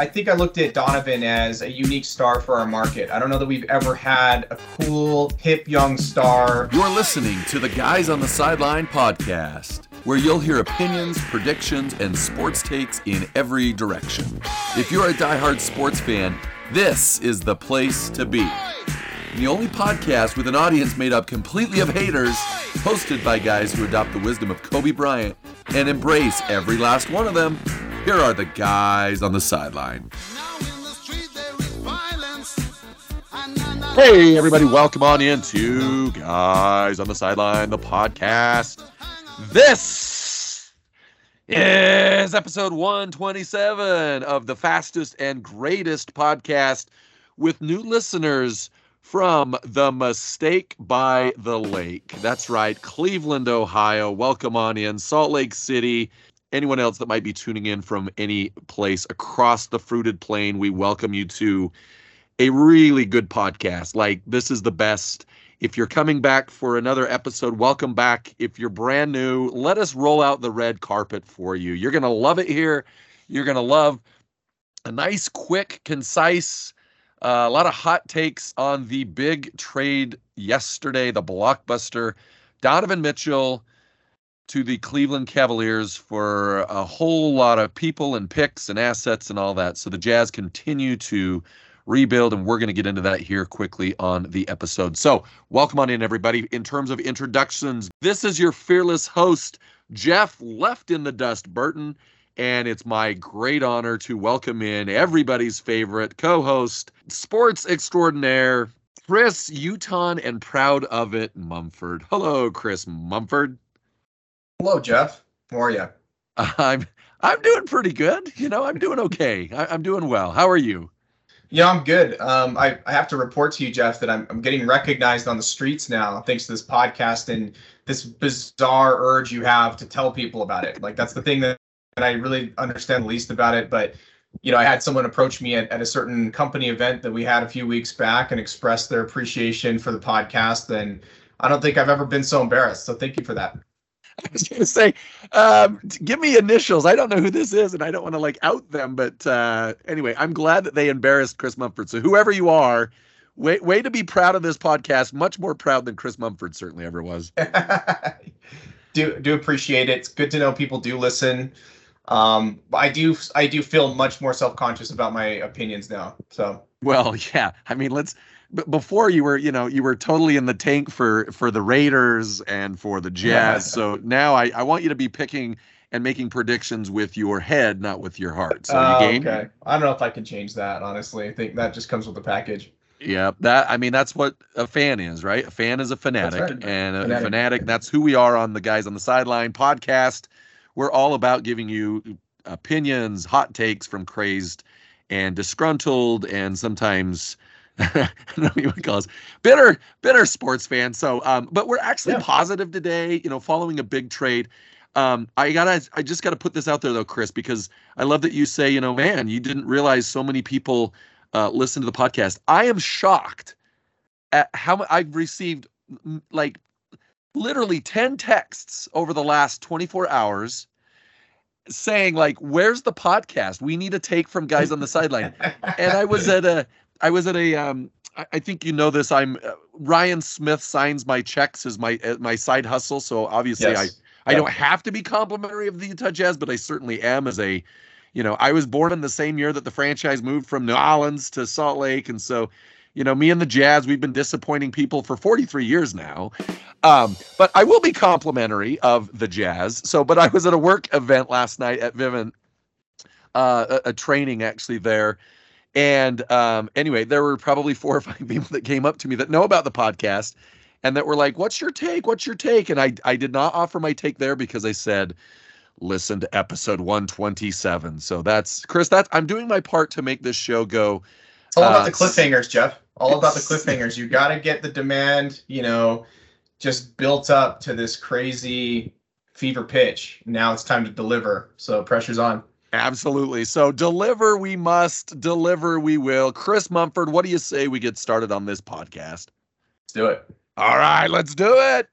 I think I looked at Donovan as a unique star for our market. I don't know that we've ever had a cool, hip, young star. You're listening to the Guys on the Sideline podcast, where you'll hear opinions, predictions, and sports takes in every direction. If you're a diehard sports fan, this is the place to be. The only podcast with an audience made up completely of haters, hosted by guys who adopt the wisdom of Kobe Bryant and embrace every last one of them. Here are the guys on the sideline. Hey, everybody, welcome on into Guys on the Sideline, the podcast. This is episode 127 of the fastest and greatest podcast with new listeners from the Mistake by the Lake. That's right, Cleveland, Ohio. Welcome on in. Salt Lake City. Anyone else that might be tuning in from any place across the fruited plain, we welcome you to a really good podcast. Like, this is the best. If you're coming back for another episode, welcome back. If you're brand new, let us roll out the red carpet for you. You're going to love it here. You're going to love a nice, quick, concise, uh, a lot of hot takes on the big trade yesterday, the blockbuster Donovan Mitchell to the Cleveland Cavaliers for a whole lot of people and picks and assets and all that. So the Jazz continue to rebuild, and we're going to get into that here quickly on the episode. So, welcome on in, everybody. In terms of introductions, this is your fearless host, Jeff Left in the Dust Burton, and it's my great honor to welcome in everybody's favorite co-host, sports extraordinaire, Chris Uton, and proud of it, Mumford. Hello, Chris Mumford. Hello, Jeff. How are you? I'm I'm doing pretty good. You know, I'm doing okay. I, am doing well. How are you? Yeah, I'm good. Um, I, I have to report to you, Jeff, that I'm, I'm getting recognized on the streets now thanks to this podcast and this bizarre urge you have to tell people about it. Like that's the thing that and I really understand least about it. But you know, I had someone approach me at, at a certain company event that we had a few weeks back and express their appreciation for the podcast. And I don't think I've ever been so embarrassed. So thank you for that. I was going to say, um, give me initials. I don't know who this is, and I don't want to like out them. But uh, anyway, I'm glad that they embarrassed Chris Mumford. So whoever you are, way way to be proud of this podcast. Much more proud than Chris Mumford certainly ever was. do do appreciate it. It's good to know people do listen um i do i do feel much more self-conscious about my opinions now so well yeah i mean let's before you were you know you were totally in the tank for for the raiders and for the jazz. So now i i want you to be picking and making predictions with your head not with your heart. So uh, you game? okay. I don't know if i can change that honestly. I think that just comes with the package. Yeah that i mean that's what a fan is right? A fan is a fanatic right. and a fanatic. fanatic that's who we are on the guys on the sideline podcast. We're all about giving you opinions, hot takes from crazed and disgruntled and sometimes I don't know you would call us bitter, bitter sports fans. So, um, but we're actually yeah. positive today. You know, following a big trade. Um, I gotta, I just gotta put this out there though, Chris, because I love that you say, you know, man, you didn't realize so many people uh, listen to the podcast. I am shocked at how I've received like literally 10 texts over the last 24 hours saying like where's the podcast we need a take from guys on the sideline and i was at a i was at a um i think you know this i'm uh, ryan smith signs my checks as my uh, my side hustle so obviously yes. i i don't have to be complimentary of the utah jazz but i certainly am as a you know i was born in the same year that the franchise moved from new orleans to salt lake and so you know, me and the Jazz, we've been disappointing people for 43 years now. Um, but I will be complimentary of the Jazz. So, but I was at a work event last night at Vivint, uh, a, a training actually there. And um, anyway, there were probably four or five people that came up to me that know about the podcast and that were like, What's your take? What's your take? And I, I did not offer my take there because I said, Listen to episode 127. So that's Chris, that's I'm doing my part to make this show go it's all about uh, the cliffhangers, Jeff. All about the cliffhangers. You got to get the demand, you know, just built up to this crazy fever pitch. Now it's time to deliver. So pressure's on. Absolutely. So deliver we must, deliver we will. Chris Mumford, what do you say we get started on this podcast? Let's do it. All right, let's do it.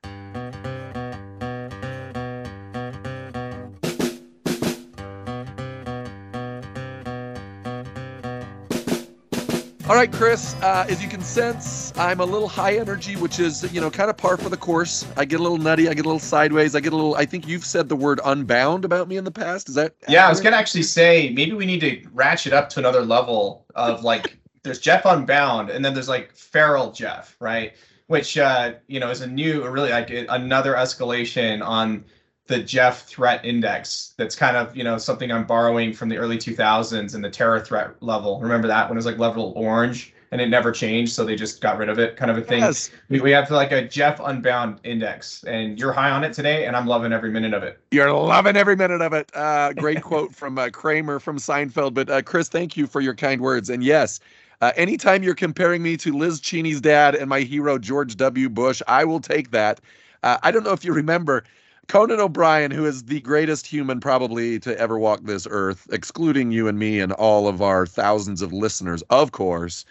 All right, Chris, uh, as you can sense, I'm a little high energy, which is, you know, kind of par for the course. I get a little nutty, I get a little sideways, I get a little, I think you've said the word unbound about me in the past. Is that? Yeah, accurate? I was going to actually say maybe we need to ratchet up to another level of like, there's Jeff Unbound, and then there's like Feral Jeff, right? Which, uh, you know, is a new, really like another escalation on the Jeff threat index. That's kind of you know something I'm borrowing from the early 2000s and the terror threat level. Remember that when it was like level orange and it never changed, so they just got rid of it, kind of a thing. Yes. We, we have like a Jeff Unbound index, and you're high on it today, and I'm loving every minute of it. You're loving every minute of it. Uh, great quote from uh, Kramer from Seinfeld. But uh, Chris, thank you for your kind words. And yes. Uh, anytime you're comparing me to Liz Cheney's dad and my hero George W. Bush, I will take that. Uh, I don't know if you remember, Conan O'Brien, who is the greatest human probably to ever walk this earth, excluding you and me and all of our thousands of listeners, of course.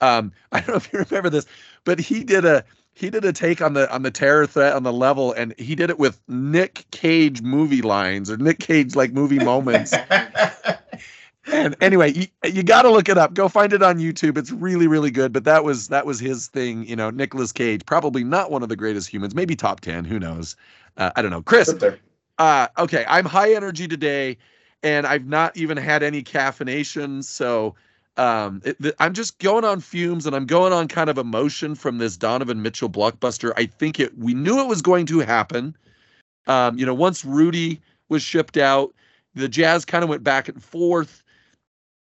Um, I don't know if you remember this, but he did a he did a take on the on the terror threat on the level, and he did it with Nick Cage movie lines or Nick Cage like movie moments. and anyway, you, you got to look it up. Go find it on YouTube. It's really, really good. But that was that was his thing. You know, Nicolas Cage, probably not one of the greatest humans, maybe top ten. Who knows? Uh, I don't know. Chris, uh, okay, I'm high energy today, and I've not even had any caffeination, so um, it, th- I'm just going on fumes, and I'm going on kind of emotion from this Donovan Mitchell blockbuster. I think it. We knew it was going to happen. Um, you know, once Rudy was shipped out, the Jazz kind of went back and forth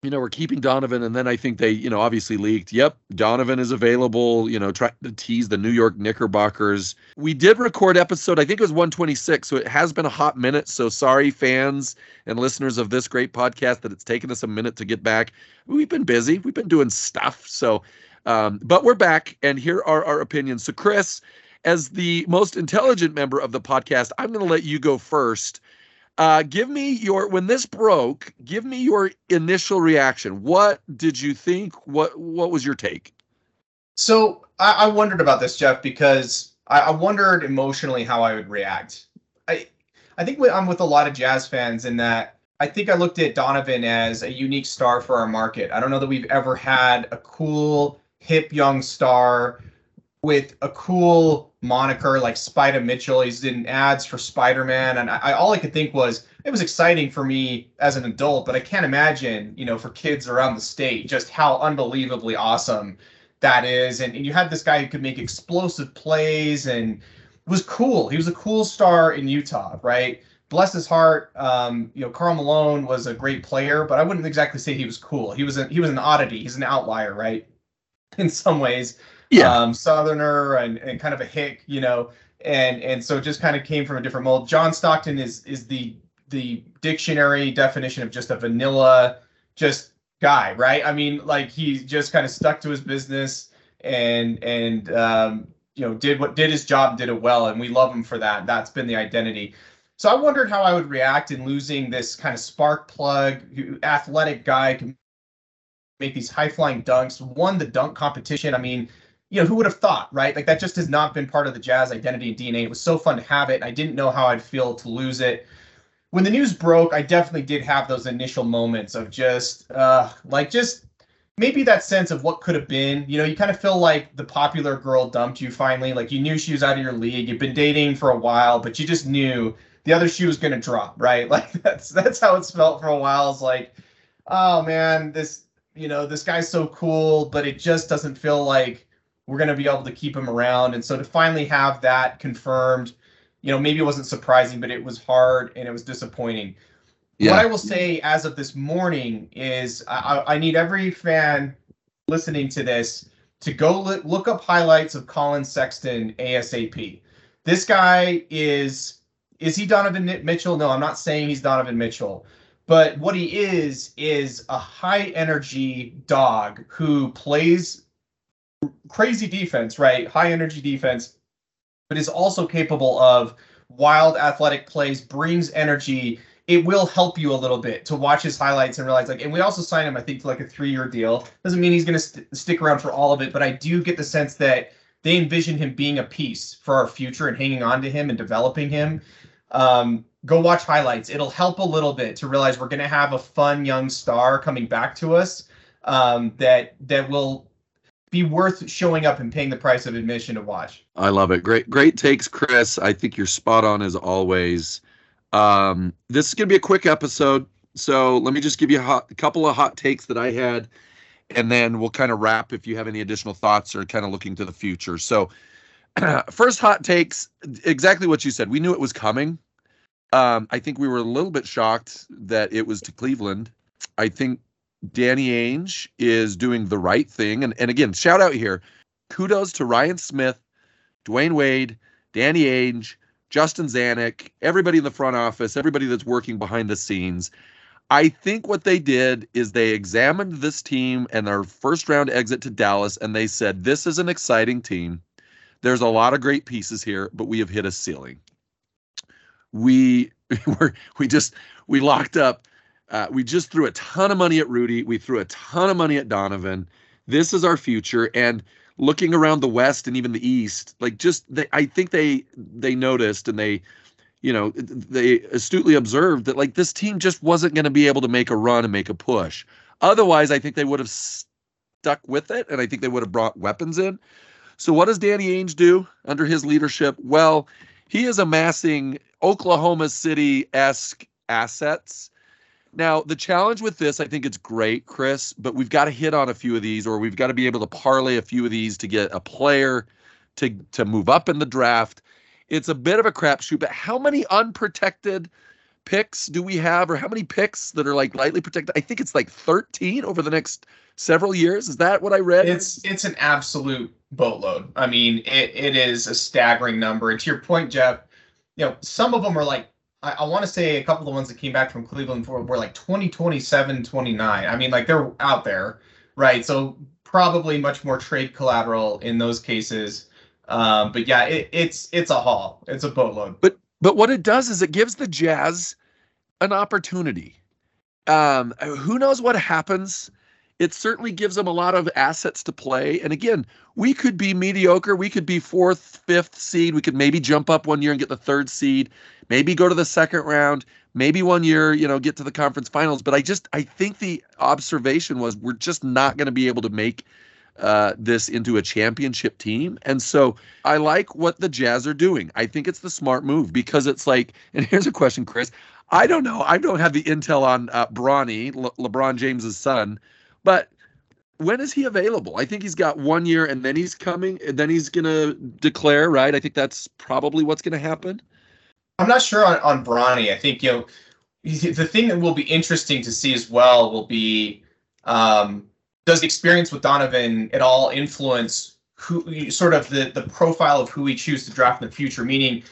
you know, we're keeping Donovan. And then I think they, you know, obviously leaked, yep, Donovan is available, you know, try to tease the New York Knickerbockers. We did record episode, I think it was 126. So it has been a hot minute. So sorry, fans and listeners of this great podcast, that it's taken us a minute to get back. We've been busy, we've been doing stuff. So, um, but we're back and here are our opinions. So, Chris, as the most intelligent member of the podcast, I'm going to let you go first uh, give me your when this broke. Give me your initial reaction. What did you think? What What was your take? So I, I wondered about this, Jeff, because I, I, wondered emotionally how I would react. I I think I'm with a lot of jazz fans in that I think I looked at Donovan as a unique star for our market. I don't know that we've ever had a cool, hip young star with a cool moniker like Spida Mitchell. He's in ads for Spider Man, and I, all I could think was it was exciting for me as an adult, but I can't imagine, you know, for kids around the state, just how unbelievably awesome that is. And, and you had this guy who could make explosive plays and was cool. He was a cool star in Utah, right? Bless his heart. Um, you know, Karl Malone was a great player, but I wouldn't exactly say he was cool. He was a, he was an oddity. He's an outlier, right? In some ways yeah. um, Southerner and, and kind of a hick, you know, and and so just kind of came from a different mold. John Stockton is is the the dictionary definition of just a vanilla just guy, right? I mean, like he just kind of stuck to his business and and um, you know did what did his job, did it well, and we love him for that. That's been the identity. So I wondered how I would react in losing this kind of spark plug, athletic guy make these high flying dunks, won the dunk competition. I mean, you know, who would have thought, right? Like that just has not been part of the Jazz identity and DNA. It was so fun to have it. I didn't know how I'd feel to lose it. When the news broke, I definitely did have those initial moments of just, uh, like, just maybe that sense of what could have been. You know, you kind of feel like the popular girl dumped you finally. Like you knew she was out of your league. You've been dating for a while, but you just knew the other shoe was going to drop, right? Like that's that's how it's felt for a while. It's like, oh man, this you know this guy's so cool, but it just doesn't feel like we're going to be able to keep him around. And so to finally have that confirmed, you know, maybe it wasn't surprising, but it was hard and it was disappointing. Yeah. What I will say as of this morning is I, I need every fan listening to this to go look up highlights of Collin Sexton ASAP. This guy is is he Donovan Mitchell? No, I'm not saying he's Donovan Mitchell. But what he is is a high energy dog who plays crazy defense, right? High energy defense, but is also capable of wild athletic plays, brings energy. It will help you a little bit to watch his highlights and realize like, and we also signed him, I think, for like a three-year deal. Doesn't mean he's going to st- stick around for all of it, but I do get the sense that they envision him being a piece for our future and hanging on to him and developing him. Um, go watch highlights. It'll help a little bit to realize we're going to have a fun young star coming back to us um, that that will be worth showing up and paying the price of admission to watch. I love it. Great, great takes, Chris. I think you're spot on as always. Um, this is going to be a quick episode, so let me just give you a, hot, a couple of hot takes that I had, and then we'll kind of wrap if you have any additional thoughts or kind of looking to the future. So, first hot takes, exactly what you said. We knew it was coming. Um, I think we were a little bit shocked that it was to Cleveland. I think Danny Ainge is doing the right thing. And, and again, shout out here. Kudos to Ryan Smith, Dwyane Wade, Danny Ainge, Justin Zanik, everybody in the front office, everybody that's working behind the scenes. I think what they did is they examined this team and their first round exit to Dallas, and they said, This is an exciting team. There's a lot of great pieces here, but we have hit a ceiling. We were we just we locked up uh, we just threw a ton of money at Rudy. We threw a ton of money at Donovan. This is our future. And looking around the West and even the East, like just they, I think they they noticed and they, you know, they astutely observed that like this team just wasn't going to be able to make a run and make a push. Otherwise, I think they would have stuck with it, and I think they would have brought weapons in. So what does Danny Ainge do under his leadership? Well, he is amassing Oklahoma City esque assets now, the challenge with this, I think it's great, Chris, but we've got to hit on a few of these, or we've got to be able to parlay a few of these to get a player to to move up in the draft. It's a bit of a crapshoot, but how many unprotected picks do we have, or how many picks that are like lightly protected? I think it's like 13 over the next several years. Is that what I read? It's it's an absolute boatload. I mean, it, it is a staggering number. And to your point, Jeff, you know, some of them are like I, I want to say a couple of the ones that came back from Cleveland were, were like 20, 27, 29. I mean, like they're out there, right? So probably much more trade collateral in those cases. Um, but yeah, it, it's it's a haul. It's a boatload. But but what it does is it gives the Jazz an opportunity. Um, who knows what happens it certainly gives them a lot of assets to play. And again, we could be mediocre. We could be fourth, fifth seed. We could maybe jump up one year and get the third seed, maybe go to the second round, maybe one year, you know, get to the conference finals. But I just, I think the observation was we're just not going to be able to make uh, this into a championship team. And so I like what the Jazz are doing. I think it's the smart move because it's like, and here's a question, Chris. I don't know. I don't have the intel on uh, Bronny, Le- LeBron James's son. But when is he available? I think he's got one year and then he's coming and then he's going to declare, right? I think that's probably what's going to happen. I'm not sure on, on Bronny. I think, you know, the thing that will be interesting to see as well will be um, does the experience with Donovan at all influence who sort of the, the profile of who we choose to draft in the future? Meaning,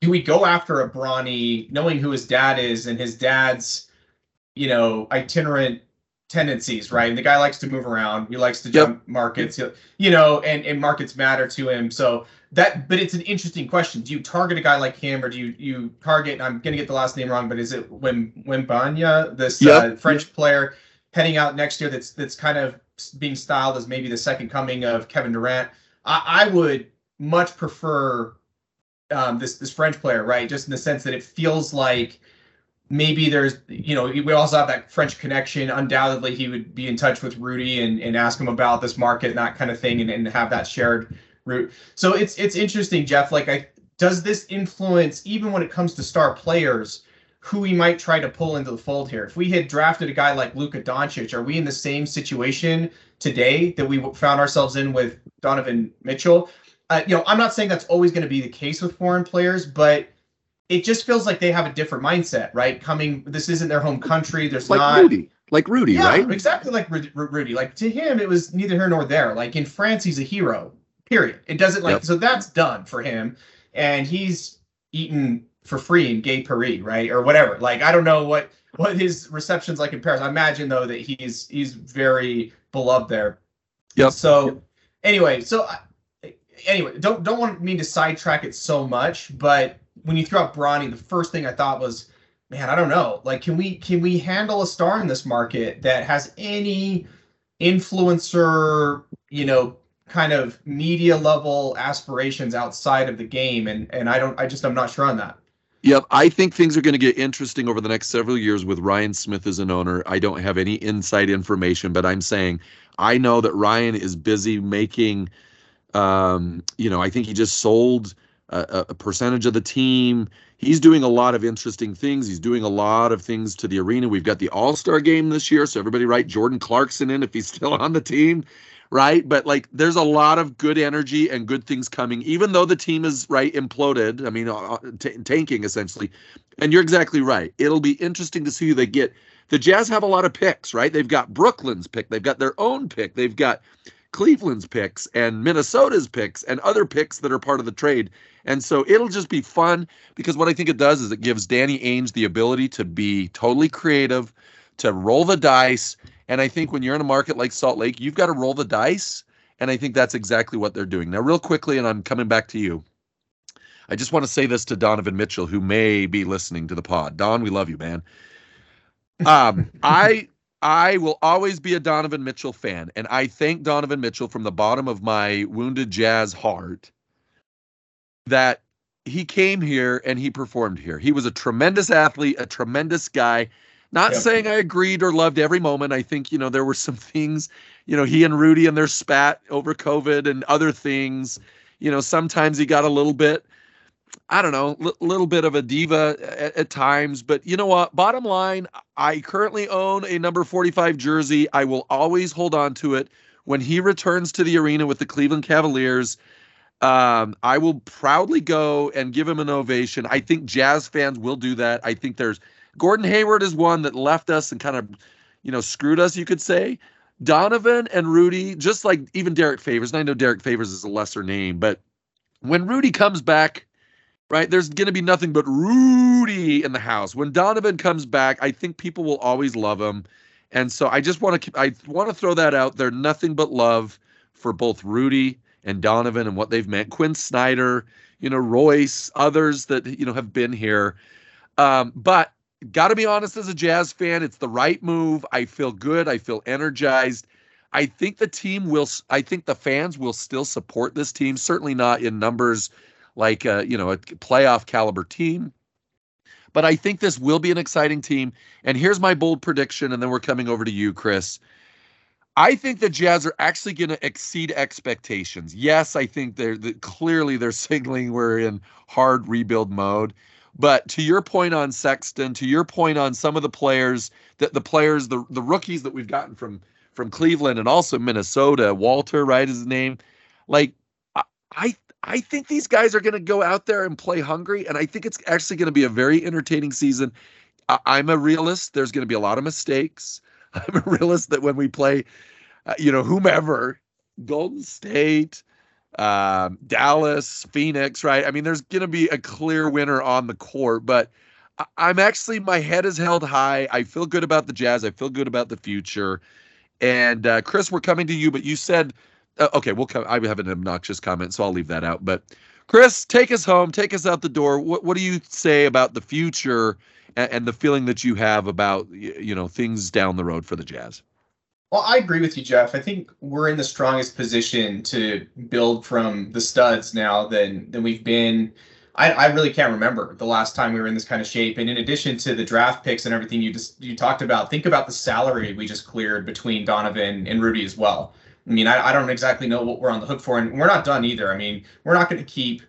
do we go after a Bronny knowing who his dad is and his dad's, you know, itinerant tendencies, right? And the guy likes to move around. He likes to yep. jump markets, you know, and, and markets matter to him. So that, but it's an interesting question. Do you target a guy like him, or do you you target? I'm gonna get the last name wrong, but is it Wim Wembanyama, this yep. uh, French yep. player heading out next year? That's that's kind of being styled as maybe the second coming of Kevin Durant. I, I would much prefer um, this this French player, right? Just in the sense that it feels like maybe there's you know we also have that french connection. Undoubtedly he would be in touch with rudy and, and ask him about this market and that kind of thing and, and have that shared route. So it's it's interesting jeff like i does this influence even when it comes to star players who we might try to pull into the fold here? If we had drafted a guy like Luka Doncic are we in the same situation today that we found ourselves in with Donovan Mitchell? Uh, you know I'm not saying that's always going to be the case with foreign players but it just feels like they have a different mindset, right? Coming, this isn't their home country. There's like not Rudy, like Rudy, yeah, right? Exactly like Rudy. Like to him, it was neither here nor there. Like in France, he's a hero. Period. It doesn't like yep. so that's done for him, and he's eaten for free in Gay Paris, right, or whatever. Like I don't know what what his reception's like in Paris. I imagine though that he's he's very beloved there. Yep. So yep. anyway, so anyway, don't don't want me to sidetrack it so much, but when you threw out Bronny, the first thing I thought was, man, I don't know. Like, can we can we handle a star in this market that has any influencer, you know, kind of media level aspirations outside of the game? And and I don't, I just I'm not sure on that. Yep, I think things are going to get interesting over the next several years with Ryan Smith as an owner. I don't have any inside information, but I'm saying I know that Ryan is busy making. Um, you know, I think he just sold a, a percentage of the team. He's doing a lot of interesting things. He's doing a lot of things to the arena. We've got the All Star game this year, so everybody write Jordan Clarkson in if he's still on the team right? But like, there's a lot of good energy and good things coming, even though the team is right imploded. I mean, uh, uh, t- tanking essentially. And you're exactly right. It'll be interesting to see who they get. The Jazz have a lot of picks, right? They've got Brooklyn's pick, they've got their own pick, they've got Cleveland's picks and Minnesota's picks and other picks that are part of the trade. And so it'll just be fun because what I think it does is it gives Danny Ainge the ability to be totally creative, to roll the dice, and I think when you're in a market like Salt Lake, you've got to roll the dice. And I think that's exactly what they're doing. Now, real quickly, and I'm coming back to you. I just want to say this to Donovan Mitchell, who may be listening to the pod. Don, we love you, man. Um, I I will always be a Donovan Mitchell fan, and I thank Donovan Mitchell from the bottom of my wounded jazz heart that he came here and he performed here. He was a tremendous athlete, a tremendous guy. Not yep. saying I agreed or loved every moment. I think, you know, there were some things, you know, he and Rudy and their spat over COVID and other things. You know, sometimes he got a little bit, I don't know, a little bit of a diva at, at times. But you know what? Bottom line, I currently own a number 45 jersey. I will always hold on to it. When he returns to the arena with the Cleveland Cavaliers, um, I will proudly go and give him an ovation. I think Jazz fans will do that. I think there's Gordon Hayward is one that left us and kind of, you know, screwed us, you could say. Donovan and Rudy, just like even Derrick Favors, and I know Derrick Favors is a lesser name, but when Rudy comes back, right, there's going to be nothing but Rudy in the house. When Donovan comes back, I think people will always love him. And so I just want to I want to throw that out there. Nothing but love for both Rudy and Donovan and what they've meant. Quin Snyder, you know, Royce, others that you know have been here. Um, but got to be honest as a Jazz fan, it's the right move. I feel good. I feel energized. I think the team will, I think the fans will still support this team, certainly not in numbers like, uh, you know, a playoff caliber team. But I think this will be an exciting team. And here's my bold prediction, and then we're coming over to you, Chris. I think the Jazz are actually going to exceed expectations. Yes, I think they're, they're clearly they're signaling we're in hard rebuild mode. But to your point on Sexton, to your point on some of the players that the players, the the rookies that we've gotten from from Cleveland and also Minnesota, Walter, right, is his name. Like I I think these guys are going to go out there and play hungry, and I think it's actually going to be a very entertaining season. I, am a realist. There's going to be a lot of mistakes. I'm a realist that when we play, uh, you know, whomever, Golden State, um, Dallas, Phoenix, right? I mean, there's going to be a clear winner on the court, but I'm actually, my head is held high. I feel good about the Jazz. I feel good about the future. And uh, Chris, we're coming to you, but you said, uh, okay, we'll come. I have an obnoxious comment, so I'll leave that out. But Chris, take us home, take us out the door. What, what do you say about the future and, and the feeling that you have about, you know, things down the road for the Jazz? Well, I agree with you, Jeff. I think we're in the strongest position to build from the studs now than than we've been. I, I really can't remember the last time we were in this kind of shape. And in addition to the draft picks and everything you just you talked about, think about the salary we just cleared between Donovan and Rudy as well. I mean, I, I don't exactly know what we're on the hook for, and we're not done either. I mean, we're not going to keep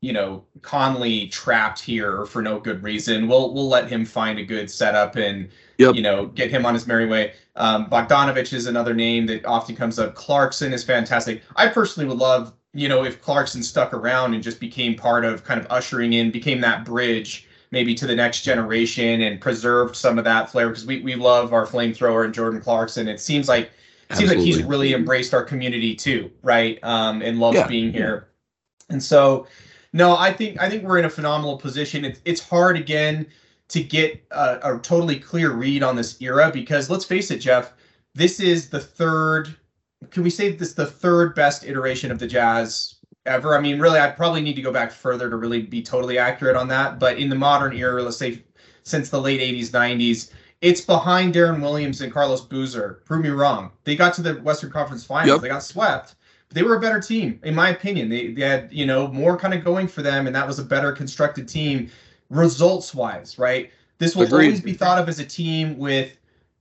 you know Conley trapped here for no good reason. We'll we'll let him find a good setup and yep. you know get him on his merry way. Um, Bogdanovich is another name that often comes up. Clarkson is fantastic. I personally would love you know if Clarkson stuck around and just became part of kind of ushering in, became that bridge maybe to the next generation and preserved some of that flair because we we love our flamethrower and Jordan Clarkson. It seems like seems like he's really embraced our community too, right? Um, and loves yeah. being here. And so no, I think I think we're in a phenomenal position. It's it's hard again to get a, a totally clear read on this era because let's face it, Jeff, this is the third. Can we say this the third best iteration of the Jazz ever? I mean, really, I probably need to go back further to really be totally accurate on that. But in the modern era, let's say since the late '80s, '90s, it's behind Deron Williams and Carlos Boozer. Prove me wrong. They got to the Western Conference Finals. Yep. They got swept But they were a better team, in my opinion. They, they had, you know, more kind of going for them, and that was a better constructed team. results wise, right? This will Agreed. always be thought of as a team with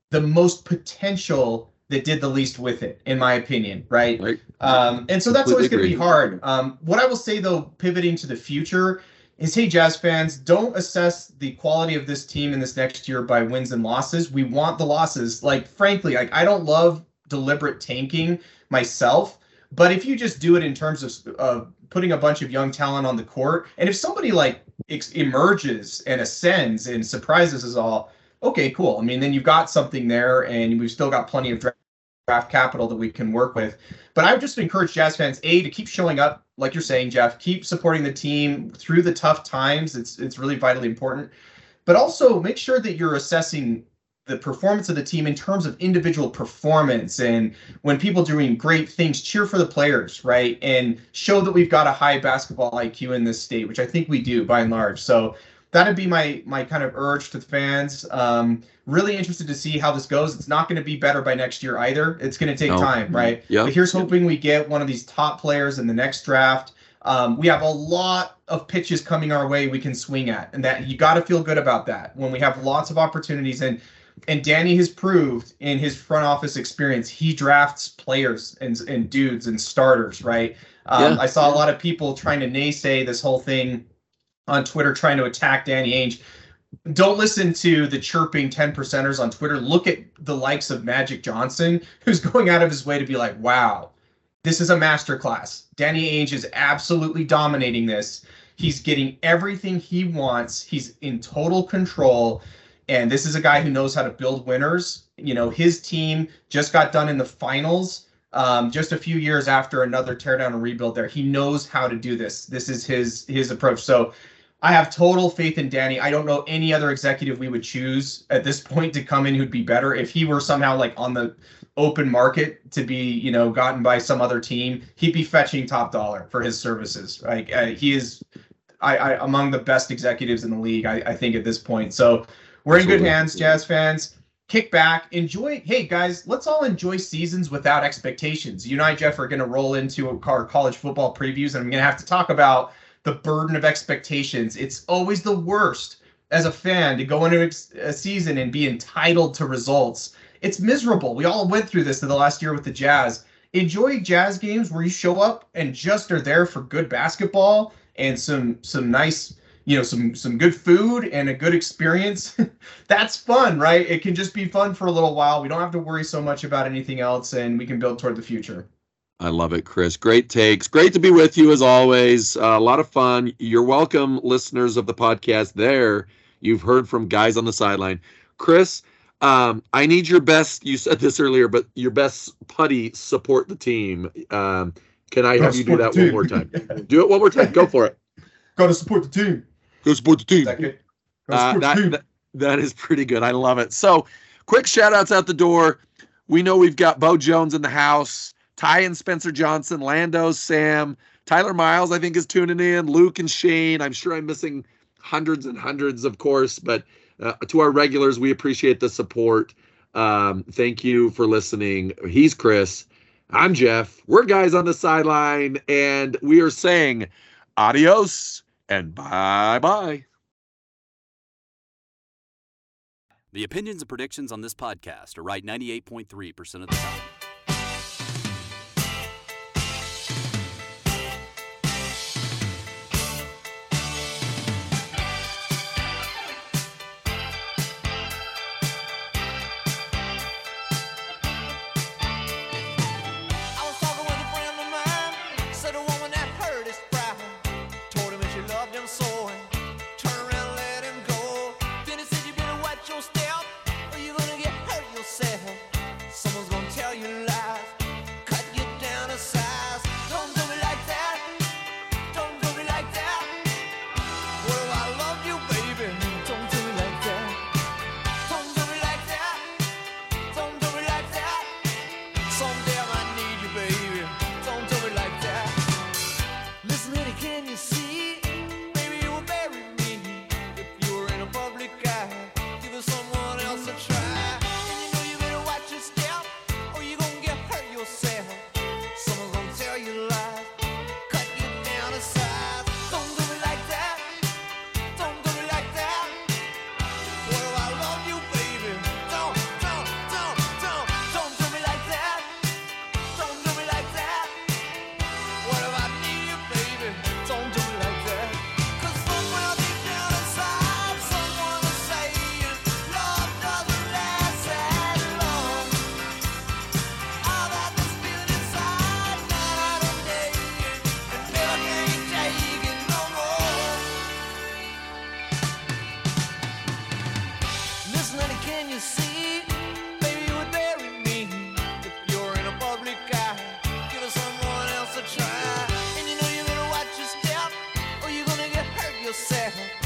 the most potential that did the least with it, in my opinion, right? right. Um, and so that's always going to be hard. Um, what I will say though, pivoting to the future, is hey jazz fans don't assess the quality of this team in this next year by wins and losses. We want the losses. Like frankly like i don't love deliberate tanking myself but if you just do it in terms of uh, putting a bunch of young talent on the court and if somebody like ex- emerges and ascends and surprises us all okay cool. I mean then you've got something there and we've still got plenty of draft capital that we can work with but i would just encourage jazz fans a to keep showing up like you're saying, Jeff, keep supporting the team through the tough times. It's it's really vitally important. But also make sure that you're assessing the performance of the team in terms of individual performance and when people doing great things cheer for the players right and show that we've got a high basketball iq in this state which i think we do by and large so that'd be my my kind of urge to the fans. Um, really interested to see how this goes. It's not going to be better by next year either. It's going to take no. time, right? Yeah. But here's hoping we get one of these top players in the next draft. Um, we have a lot of pitches coming our way we can swing at, and that you got to feel good about that when we have lots of opportunities. And and Danny has proved in his front office experience he drafts players and and dudes and starters, right? Um, yeah. I saw a lot of people trying to naysay this whole thing on Twitter trying to attack Danny Ainge. Don't listen to the chirping 10 percenters on Twitter. Look at the likes of Magic Johnson, who's going out of his way to be like, wow, this is a masterclass. Danny Ainge is absolutely dominating this. He's getting everything he wants. He's in total control. And this is a guy who knows how to build winners. You know, his team just got done in the finals um, just a few years after another teardown and rebuild there. He knows how to do this. This is his his approach. So I have total faith in Danny. I don't know any other executive we would choose at this point to come in who'd be better. If he were somehow like on the open market to be, you know, gotten by some other team, he'd be fetching top dollar for his services. Like uh, he is, I, I, among the best executives in the league. I, I think at this point. So we're Absolutely. in good hands, Jazz fans. Kick back, enjoy. Hey guys, let's all enjoy seasons without expectations. You and I, Jeff, are going to roll into our college football previews, and I'm going to have to talk about the burden of expectations. It's always the worst as a fan to go into a season and be entitled to results. It's miserable. We all went through this in the last year with the Jazz. Enjoy Jazz games where you show up and just are there for good basketball and some some nice, you know, some some good food and a good experience. That's fun, right? It can just be fun for a little while. We don't have to worry so much about anything else and we can build toward the future. I love it, Chris. Great takes. Great to be with you as always. Uh, a lot of fun. You're welcome, listeners of the podcast. There, you've heard from guys on the sideline. Chris, um, I need your best. You said this earlier, but your best putty support the team. Um, can I have you do that one more time? do it one more time. Go for it. Got to support the team. Go support the team. Uh, that, that, that is pretty good. I love it. So, quick shout outs out the door. We know we've got Bo Jones in the house. Ty and Spencer Johnson, Lando, Sam, Tyler Miles, I think is tuning in, Luke and Shane. I'm sure I'm missing hundreds and hundreds, of course, but uh, to our regulars, we appreciate the support. Um, thank you for listening. He's Chris. I'm Jeff. We're guys on the sideline, and we are saying adios and bye bye. The opinions and predictions on this podcast are right 98.3% of the time. terra